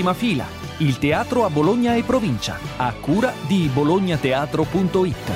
Prima fila, il teatro a Bologna e provincia, a cura di bolognateatro.it.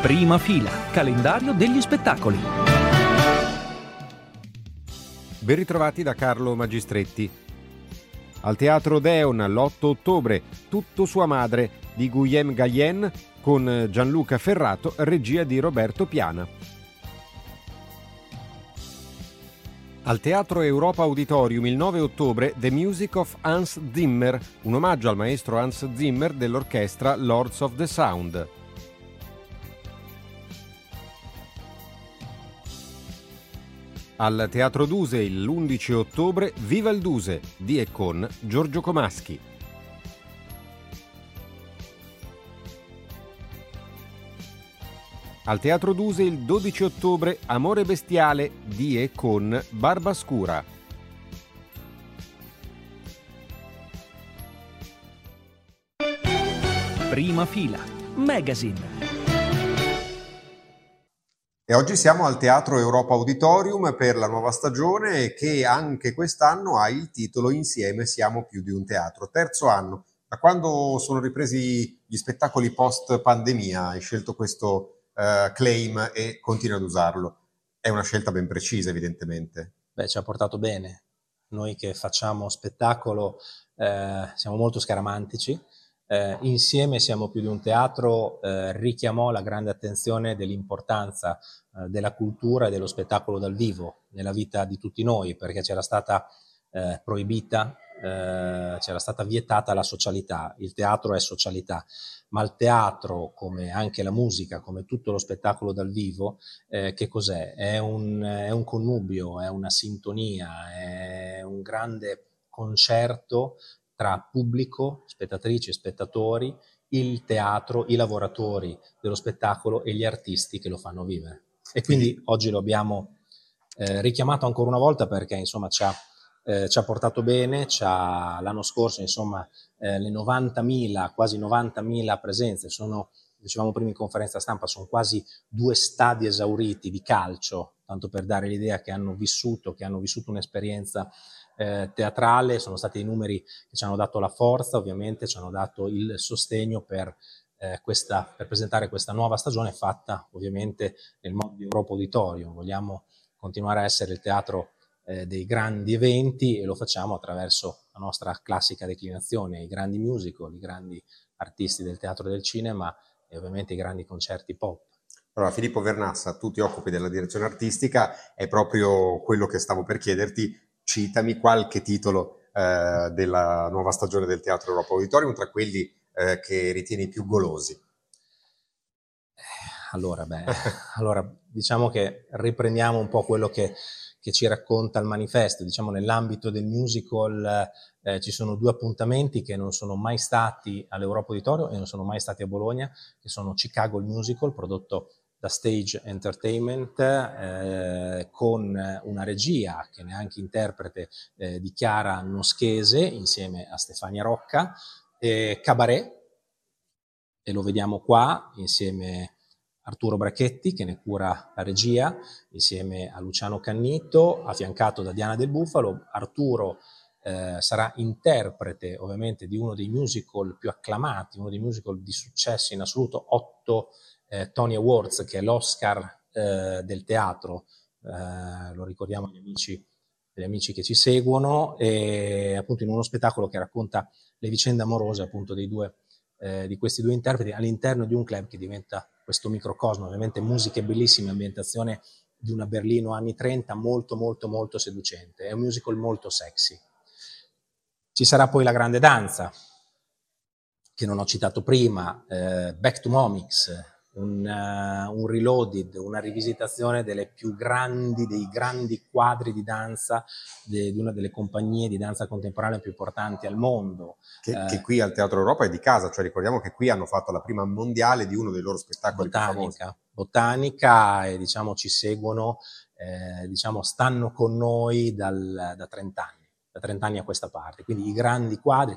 Prima fila, calendario degli spettacoli. Ben ritrovati da Carlo Magistretti. Al Teatro Deon l'8 ottobre, Tutto sua madre di Guillaume Gallen con Gianluca Ferrato, regia di Roberto Piana. Al Teatro Europa Auditorium il 9 ottobre The Music of Hans Zimmer, un omaggio al maestro Hans Zimmer dell'orchestra Lords of the Sound. Al Teatro Duse l'11 ottobre Viva il Duse di e con Giorgio Comaschi. Al Teatro Duse il 12 ottobre Amore Bestiale di e con Barbascura. Prima fila, Magazine. E oggi siamo al Teatro Europa Auditorium per la nuova stagione che anche quest'anno ha il titolo Insieme siamo più di un teatro. Terzo anno. Da quando sono ripresi gli spettacoli post pandemia hai scelto questo uh, claim e continui ad usarlo? È una scelta ben precisa evidentemente. Beh, ci ha portato bene. Noi che facciamo spettacolo eh, siamo molto scaramantici eh, insieme siamo più di un teatro, eh, richiamò la grande attenzione dell'importanza eh, della cultura e dello spettacolo dal vivo nella vita di tutti noi, perché c'era stata eh, proibita, eh, c'era stata vietata la socialità. Il teatro è socialità, ma il teatro, come anche la musica, come tutto lo spettacolo dal vivo, eh, che cos'è? È un, è un connubio, è una sintonia, è un grande concerto tra pubblico, spettatrici e spettatori, il teatro, i lavoratori dello spettacolo e gli artisti che lo fanno vivere. E quindi oggi lo abbiamo eh, richiamato ancora una volta perché insomma ci ha, eh, ci ha portato bene, ha, l'anno scorso insomma eh, le 90.000, quasi 90.000 presenze sono, dicevamo prima in conferenza stampa, sono quasi due stadi esauriti di calcio, tanto per dare l'idea che hanno vissuto, che hanno vissuto un'esperienza eh, teatrale, sono stati i numeri che ci hanno dato la forza, ovviamente ci hanno dato il sostegno per, eh, questa, per presentare questa nuova stagione fatta ovviamente nel modo di Europa Auditorium. Vogliamo continuare a essere il teatro eh, dei grandi eventi e lo facciamo attraverso la nostra classica declinazione, i grandi musical, i grandi artisti del teatro e del cinema e ovviamente i grandi concerti pop. Allora, Filippo Vernassa, tu ti occupi della direzione artistica, è proprio quello che stavo per chiederti, citami qualche titolo eh, della nuova stagione del Teatro Europa Auditorium tra quelli eh, che ritieni più golosi. Eh, allora, beh, allora, diciamo che riprendiamo un po' quello che, che ci racconta il manifesto. Diciamo, nell'ambito del musical eh, ci sono due appuntamenti che non sono mai stati all'Europa Auditorio e non sono mai stati a Bologna, che sono Chicago il Musical, prodotto da Stage Entertainment eh, con una regia che neanche interprete eh, di Chiara Noschese insieme a Stefania Rocca, eh, Cabaret, e lo vediamo qua insieme a Arturo Brachetti che ne cura la regia, insieme a Luciano Cannito, affiancato da Diana del Bufalo. Arturo eh, sarà interprete ovviamente di uno dei musical più acclamati, uno dei musical di successo in assoluto, otto eh, Tony Awards, che è l'Oscar eh, del teatro, eh, lo ricordiamo agli amici, agli amici che ci seguono, e appunto in uno spettacolo che racconta le vicende amorose appunto dei due, eh, di questi due interpreti all'interno di un club che diventa questo microcosmo, ovviamente musiche bellissime, ambientazione di una Berlino anni 30 molto molto molto seducente, è un musical molto sexy. Ci sarà poi la grande danza, che non ho citato prima, eh, Back to Momics, un, uh, un, reloaded, una rivisitazione delle più grandi, dei grandi quadri di danza de, di una delle compagnie di danza contemporanea più importanti al mondo. Che, eh, che, qui al Teatro Europa è di casa, cioè ricordiamo che qui hanno fatto la prima mondiale di uno dei loro spettacoli botanica, botanica e diciamo ci seguono, eh, diciamo stanno con noi dal, da 30 anni, da 30 anni a questa parte, quindi i grandi quadri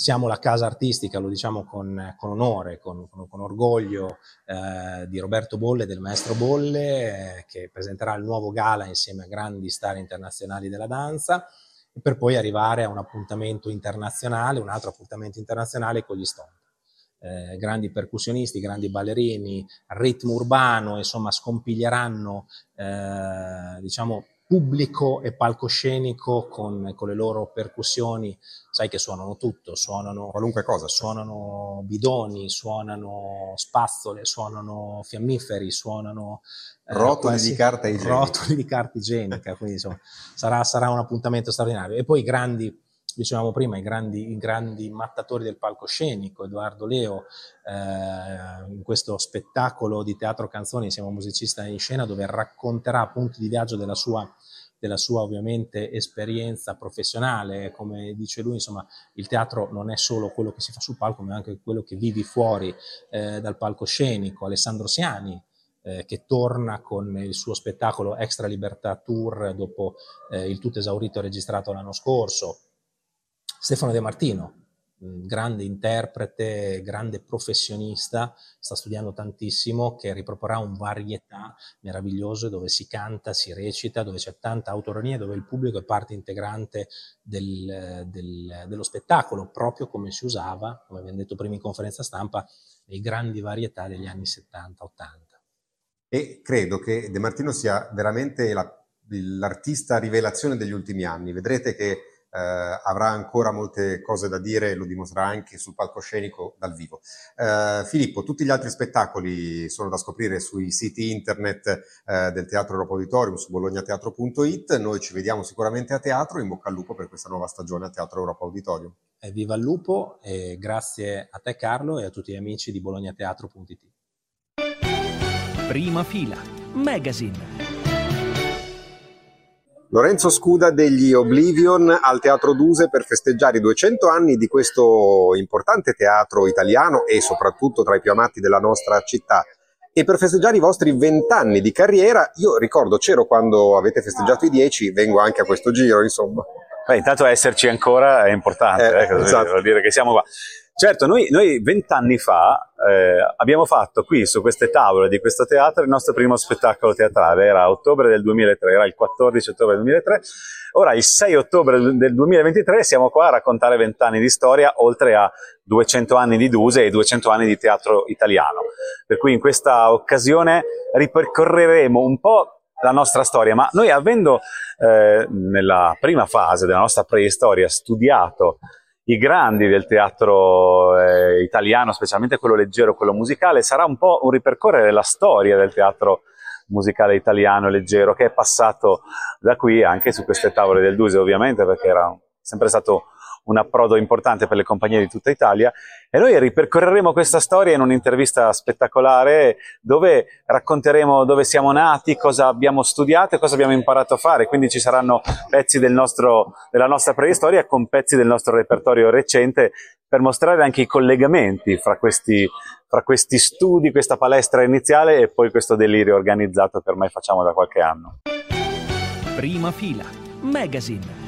siamo la casa artistica, lo diciamo con, con onore, con, con, con orgoglio, eh, di Roberto Bolle, del maestro Bolle, eh, che presenterà il nuovo gala insieme a grandi star internazionali della danza, per poi arrivare a un appuntamento internazionale, un altro appuntamento internazionale con gli Stone. Eh, grandi percussionisti, grandi ballerini, ritmo urbano, insomma, scompiglieranno, eh, diciamo, pubblico e palcoscenico con, con, le loro percussioni, sai che suonano tutto, suonano qualunque cosa, suonano bidoni, suonano spazzole, suonano fiammiferi, suonano eh, rotoli quasi, di carta igienica. Rotoli di carta igienica, quindi insomma sarà, sarà un appuntamento straordinario. E poi i grandi dicevamo prima, i grandi, i grandi mattatori del palcoscenico, Edoardo Leo, eh, in questo spettacolo di teatro canzoni insieme a un musicista in scena dove racconterà punti di viaggio della sua della sua ovviamente esperienza professionale, come dice lui, insomma, il teatro non è solo quello che si fa sul palco, ma anche quello che vivi fuori eh, dal palcoscenico. Alessandro Siani, eh, che torna con il suo spettacolo Extra Libertà Tour dopo eh, il tutto esaurito registrato l'anno scorso. Stefano De Martino, grande interprete, grande professionista, sta studiando tantissimo, che riproporrà un varietà meraviglioso dove si canta, si recita, dove c'è tanta autoronia, dove il pubblico è parte integrante del, del, dello spettacolo, proprio come si usava, come abbiamo detto prima in conferenza stampa, nei grandi varietà degli anni 70-80. E credo che De Martino sia veramente la, l'artista rivelazione degli ultimi anni. Vedrete che eh, avrà ancora molte cose da dire e lo dimostrerà anche sul palcoscenico dal vivo. Eh, Filippo, tutti gli altri spettacoli sono da scoprire sui siti internet eh, del Teatro Europa Auditorium su bolognateatro.it. Noi ci vediamo sicuramente a teatro. In bocca al lupo per questa nuova stagione a Teatro Europa Auditorium. E viva il lupo e grazie a te Carlo e a tutti gli amici di bolognateatro.it. Prima fila, Magazine. Lorenzo Scuda degli Oblivion al Teatro Duse per festeggiare i 200 anni di questo importante teatro italiano e soprattutto tra i più amati della nostra città. E per festeggiare i vostri 20 anni di carriera, io ricordo c'ero quando avete festeggiato i 10, vengo anche a questo giro, insomma. Beh, intanto esserci ancora è importante, eh, eh, esatto. vuol dire che siamo qua. Certo, noi vent'anni fa eh, abbiamo fatto qui su queste tavole di questo teatro il nostro primo spettacolo teatrale, era ottobre del 2003, era il 14 ottobre del 2003, ora il 6 ottobre del 2023 siamo qua a raccontare vent'anni di storia, oltre a 200 anni di Duse e 200 anni di teatro italiano. Per cui in questa occasione ripercorreremo un po' la nostra storia, ma noi avendo eh, nella prima fase della nostra preistoria studiato i grandi del teatro eh, italiano, specialmente quello leggero, quello musicale, sarà un po' un ripercorrere la storia del teatro musicale italiano leggero che è passato da qui anche su queste tavole del Duse ovviamente perché era sempre stato un approdo importante per le compagnie di tutta Italia e noi ripercorreremo questa storia in un'intervista spettacolare dove racconteremo dove siamo nati, cosa abbiamo studiato e cosa abbiamo imparato a fare, quindi ci saranno pezzi del nostro, della nostra preistoria con pezzi del nostro repertorio recente per mostrare anche i collegamenti fra questi, fra questi studi, questa palestra iniziale e poi questo delirio organizzato che ormai facciamo da qualche anno. Prima fila, Magazine.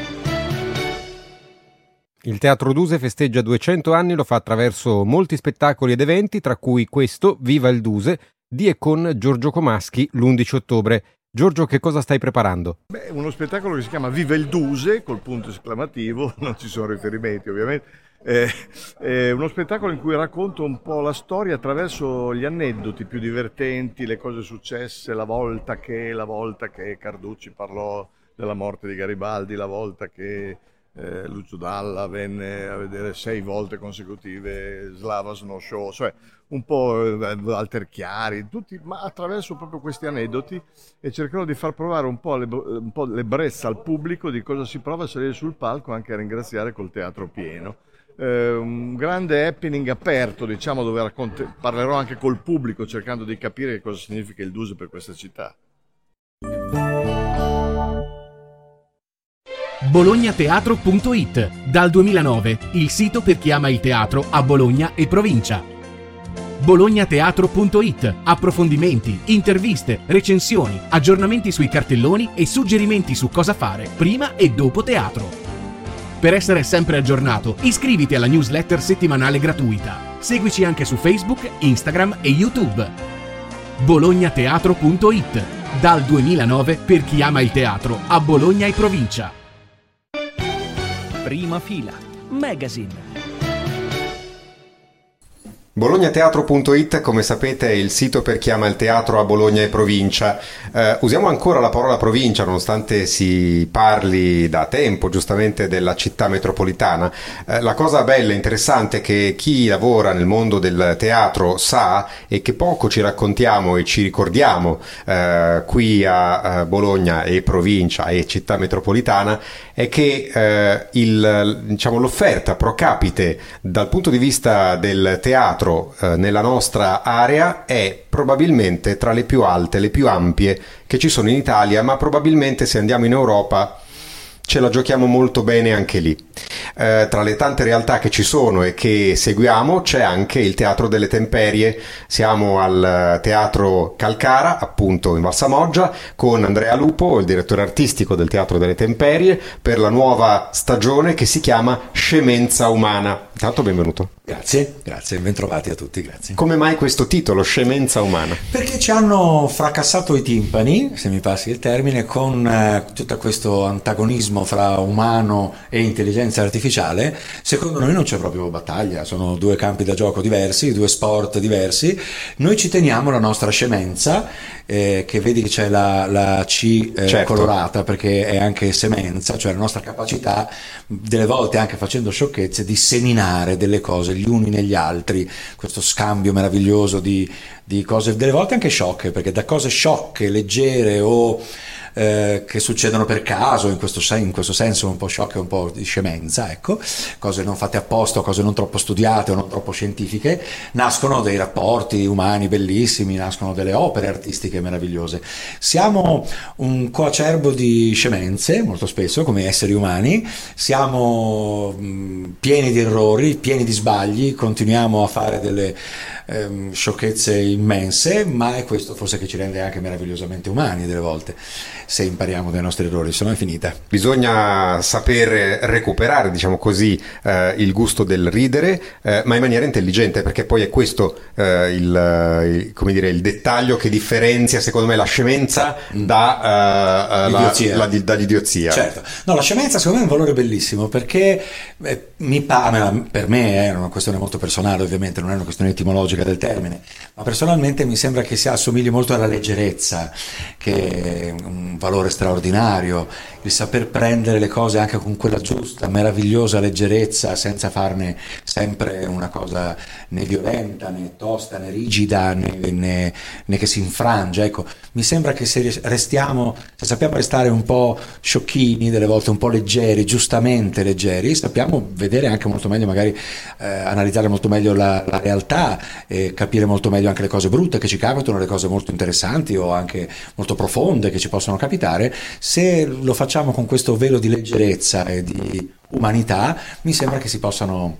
Il Teatro Duse festeggia 200 anni, lo fa attraverso molti spettacoli ed eventi, tra cui questo, Viva il Duse, di e con Giorgio Comaschi l'11 ottobre. Giorgio, che cosa stai preparando? Beh, uno spettacolo che si chiama Viva il Duse, col punto esclamativo, non ci sono riferimenti ovviamente. Eh, è uno spettacolo in cui racconto un po' la storia attraverso gli aneddoti più divertenti, le cose successe, la volta che, la volta che Carducci parlò della morte di Garibaldi, la volta che eh, Lucio Dalla venne a vedere sei volte consecutive Slava Snow Show, cioè un po' eh, Walter Chiari, tutti, ma attraverso proprio questi aneddoti e cercherò di far provare un po', le, un po' l'ebbrezza al pubblico di cosa si prova a salire sul palco anche a ringraziare col teatro pieno. Eh, un grande happening aperto, diciamo, dove racconte, parlerò anche col pubblico cercando di capire cosa significa il Duse per questa città. bolognateatro.it, dal 2009 il sito per chi ama il teatro a Bologna e provincia. bolognateatro.it, approfondimenti, interviste, recensioni, aggiornamenti sui cartelloni e suggerimenti su cosa fare prima e dopo teatro. Per essere sempre aggiornato, iscriviti alla newsletter settimanale gratuita. Seguici anche su Facebook, Instagram e YouTube. bolognateatro.it Dal 2009 per chi ama il teatro a Bologna e provincia. Prima fila. Magazine. Bolognateatro.it, come sapete, è il sito per chi ama il teatro a Bologna e provincia. Eh, usiamo ancora la parola provincia, nonostante si parli da tempo, giustamente, della città metropolitana. Eh, la cosa bella e interessante che chi lavora nel mondo del teatro sa e che poco ci raccontiamo e ci ricordiamo eh, qui a, a, Bologna e provincia e città metropolitana è che eh, il, diciamo, l'offerta pro capite dal punto di vista del teatro teatro eh, nella nostra area è probabilmente tra le più alte, le più ampie che ci sono in Italia, ma probabilmente se andiamo in Europa ce la giochiamo molto bene anche lì. Eh, tra le tante realtà che ci sono e che seguiamo c'è anche il Teatro delle Temperie. Siamo al Teatro Calcara, appunto in Valsamoggia, con Andrea Lupo, il direttore artistico del Teatro delle Temperie, per la nuova stagione che si chiama Scemenza Umana. Intanto benvenuto. Grazie, grazie, bentrovati a tutti, grazie. Come mai questo titolo, Scemenza Umana? Perché ci hanno fracassato i timpani, se mi passi il termine, con eh, tutto questo antagonismo fra umano e intelligenza artificiale. Secondo noi non c'è proprio battaglia, sono due campi da gioco diversi, due sport diversi. Noi ci teniamo la nostra scemenza, eh, che vedi che c'è la, la C eh, certo. colorata perché è anche semenza, cioè la nostra capacità, delle volte anche facendo sciocchezze, di seminare delle cose gli uni negli altri, questo scambio meraviglioso di, di cose, delle volte anche sciocche, perché da cose sciocche, leggere o eh, che succedono per caso, in questo, sen- in questo senso un po' sciocche, un po' di scemenza, ecco, cose non fatte apposta, cose non troppo studiate o non troppo scientifiche, nascono dei rapporti umani bellissimi, nascono delle opere artistiche meravigliose. Siamo un coacerbo di scemenze, molto spesso, come esseri umani, siamo mh, pieni di errori, pieni di sbagli, continuiamo a fare delle ehm, sciocchezze immense, ma è questo forse che ci rende anche meravigliosamente umani delle volte, se impariamo dai nostri errori, se no è finita. Bisogna saper recuperare, diciamo così, eh, il gusto del ridere, eh, ma in maniera intelligente, perché poi è questo eh, il, il, dire, il, dettaglio che differenzia, secondo me, la scemenza mm. da, uh, la, la, dall'idiozia. Certo, no, la scemenza secondo me è un valore bellissimo, perché eh, mi pa- per me è una questione molto personale, ovviamente, non è una questione etimologica, etimologica del termine, ma personalmente mi sembra che si assomigli molto alla leggerezza, che è un valore straordinario, il saper prendere le cose anche con quella giusta, meravigliosa leggerezza, senza farne sempre una cosa né violenta, né tosta, né rigida, né, né, né che si infrange. Ecco, mi sembra che se restiamo, se sappiamo restare un po' sciocchini, delle volte un po' leggeri, giustamente leggeri, sappiamo vedere anche molto meglio, magari eh, analizzare molto meglio la, la realtà e capire molto meglio anche le cose brutte che ci capitano, le cose molto interessanti o anche molto profonde che ci possono capitare, se lo facciamo con questo velo di leggerezza e di umanità, mi sembra che si possano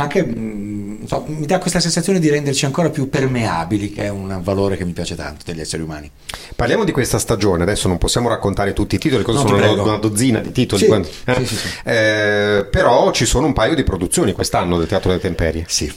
anche mm, so, mi dà questa sensazione di renderci ancora più permeabili, che è un valore che mi piace tanto degli esseri umani. Parliamo di questa stagione, adesso non possiamo raccontare tutti i titoli, cosa no, sono una dozzina di titoli, sì, quando, eh? sì, sì, eh, però ci sono un paio di produzioni quest'anno del Teatro delle Temperie. Sì,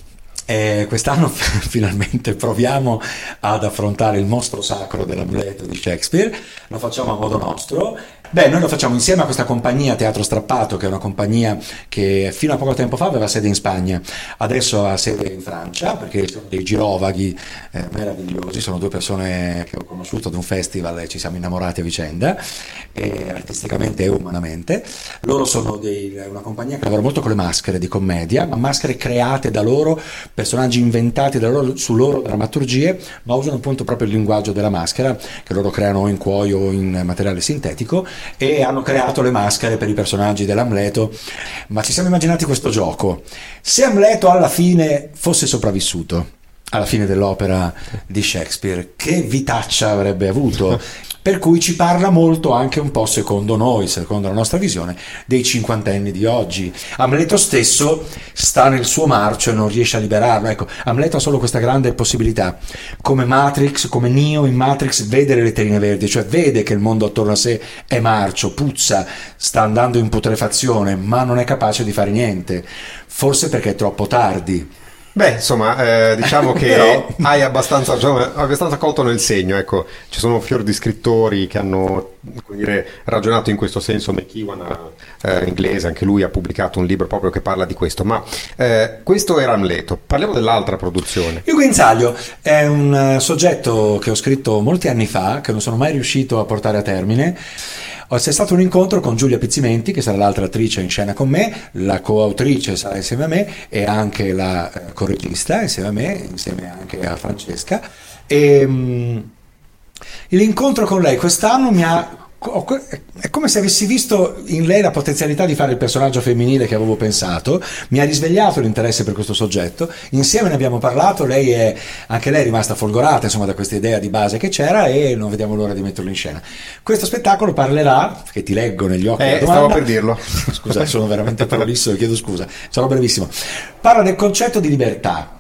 e quest'anno finalmente proviamo ad affrontare il mostro sacro dell'Amleto di Shakespeare, lo facciamo a modo nostro Beh, noi lo facciamo insieme a questa compagnia Teatro Strappato, che è una compagnia che fino a poco tempo fa aveva sede in Spagna, adesso ha sede in Francia, perché sono dei girovaghi eh, meravigliosi, sono due persone che ho conosciuto ad un festival e ci siamo innamorati a vicenda, e artisticamente e umanamente. Loro sono dei, una compagnia che lavora molto con le maschere di commedia, ma maschere create da loro, personaggi inventati da loro, su loro drammaturgie, ma usano appunto proprio il linguaggio della maschera, che loro creano in cuoio o in materiale sintetico e hanno creato le maschere per i personaggi dell'Amleto, ma ci siamo immaginati questo gioco. Se Amleto alla fine fosse sopravvissuto, alla fine dell'opera di Shakespeare. Che vitaccia avrebbe avuto? Per cui ci parla molto anche un po' secondo noi, secondo la nostra visione, dei cinquantenni di oggi. Amleto stesso sta nel suo marcio e non riesce a liberarlo. Ecco, Amleto ha solo questa grande possibilità, come Matrix, come Neo in Matrix, vede le letterine verdi, cioè vede che il mondo attorno a sé è marcio, puzza, sta andando in putrefazione, ma non è capace di fare niente. Forse perché è troppo tardi Beh, insomma, eh, diciamo che Però... hai abbastanza, diciamo, abbastanza, colto nel segno, ecco, ci sono fior di scrittori che hanno dire, ragionato in questo senso, McEwan, eh, inglese, anche lui ha pubblicato un libro proprio che parla di questo, ma eh, questo era Amleto, parliamo dell'altra produzione. Il Guinzaglio è un eh, soggetto che ho scritto molti anni fa, che non sono mai riuscito a portare a termine, c'è stato un incontro con Giulia Pizzimenti, che sarà l'altra attrice in scena con me, la coautrice sarà insieme a me e anche la eh, corregista insieme a me, insieme anche a Francesca. E, um, l'incontro con lei quest'anno mi ha è come se avessi visto in lei la potenzialità di fare il personaggio femminile che avevo pensato, mi ha risvegliato l'interesse per questo soggetto, insieme ne abbiamo parlato, lei è, anche lei è rimasta folgorata insomma, da questa idea di base che c'era e non vediamo l'ora di metterlo in scena. Questo spettacolo parlerà, che ti leggo negli occhi, eh, stavo per dirlo. Scusa, sono veramente prolisso, chiedo scusa, sarò brevissimo. Parla del concetto di libertà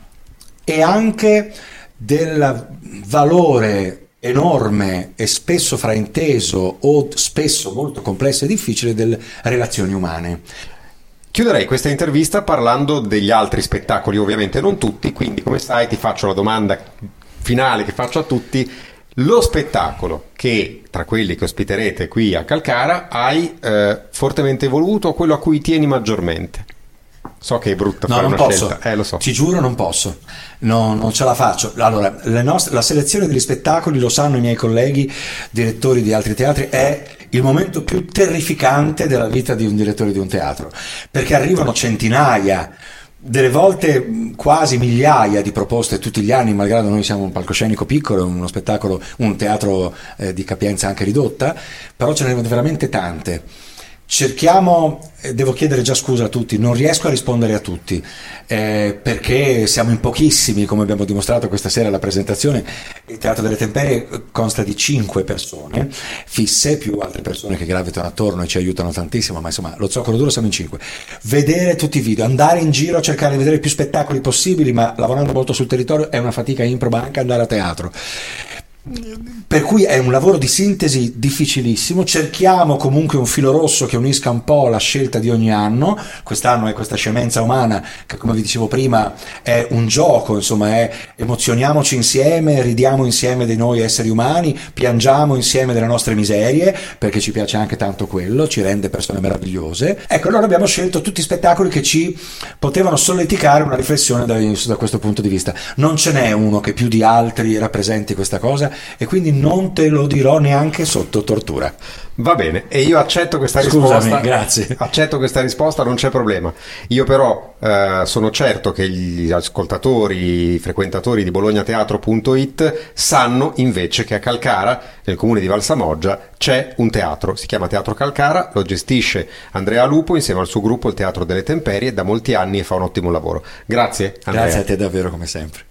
e anche del valore enorme e spesso frainteso o spesso molto complesso e difficile delle relazioni umane. Chiuderei questa intervista parlando degli altri spettacoli, ovviamente non tutti, quindi come stai ti faccio la domanda finale che faccio a tutti. Lo spettacolo che tra quelli che ospiterete qui a Calcara hai eh, fortemente voluto quello a cui tieni maggiormente? So che è brutto no, fare non posso. scelta, eh, lo so. Ti giuro, non posso. No, non ce la faccio. Allora, nostre, la selezione degli spettacoli, lo sanno i miei colleghi, direttori di altri teatri, è il momento più terrificante della vita di un direttore di un teatro, perché arrivano centinaia, delle volte quasi migliaia di proposte tutti gli anni, malgrado noi siamo un palcoscenico piccolo, uno spettacolo, un teatro eh, di capienza anche ridotta, però ce ne arrivano veramente tante Cerchiamo, eh, devo chiedere già scusa a tutti, non riesco a rispondere a tutti eh, perché siamo in pochissimi, come abbiamo dimostrato questa sera alla presentazione. Il Teatro delle Temperie consta di cinque persone fisse, più altre persone che gravitano attorno e ci aiutano tantissimo, ma insomma lo zoccolo duro siamo in cinque. Vedere tutti i video, andare in giro a cercare di vedere più spettacoli possibili, ma lavorando molto sul territorio è una fatica improba anche andare a teatro per cui è un lavoro di sintesi difficilissimo. Cerchiamo comunque un filo rosso che unisca un po' la scelta di ogni anno. Quest'anno è questa scemenza umana che, come vi dicevo prima, è un gioco, insomma, è emozioniamoci insieme, ridiamo insieme di noi esseri umani, piangiamo insieme delle nostre miserie, perché ci piace anche tanto quello, ci rende persone meravigliose. Ecco, allora abbiamo scelto tutti spettacoli che ci potevano solleticare una riflessione da, da questo punto di vista. Non ce n'è uno che più di altri rappresenti questa cosa e quindi non te lo dirò neanche sotto tortura. Va bene, e io accetto questa Scusami, risposta. grazie. Accetto questa risposta, non c'è problema. Io però eh, sono certo che gli ascoltatori, i frequentatori di bolognateatro.it sanno invece che a Calcara, nel comune di Valsamoggia, c'è un teatro, si chiama Teatro Calcara, lo gestisce Andrea Lupo insieme al suo gruppo il Teatro delle Temperie da molti anni e fa un ottimo lavoro. Grazie Andrea. Grazie a te davvero come sempre.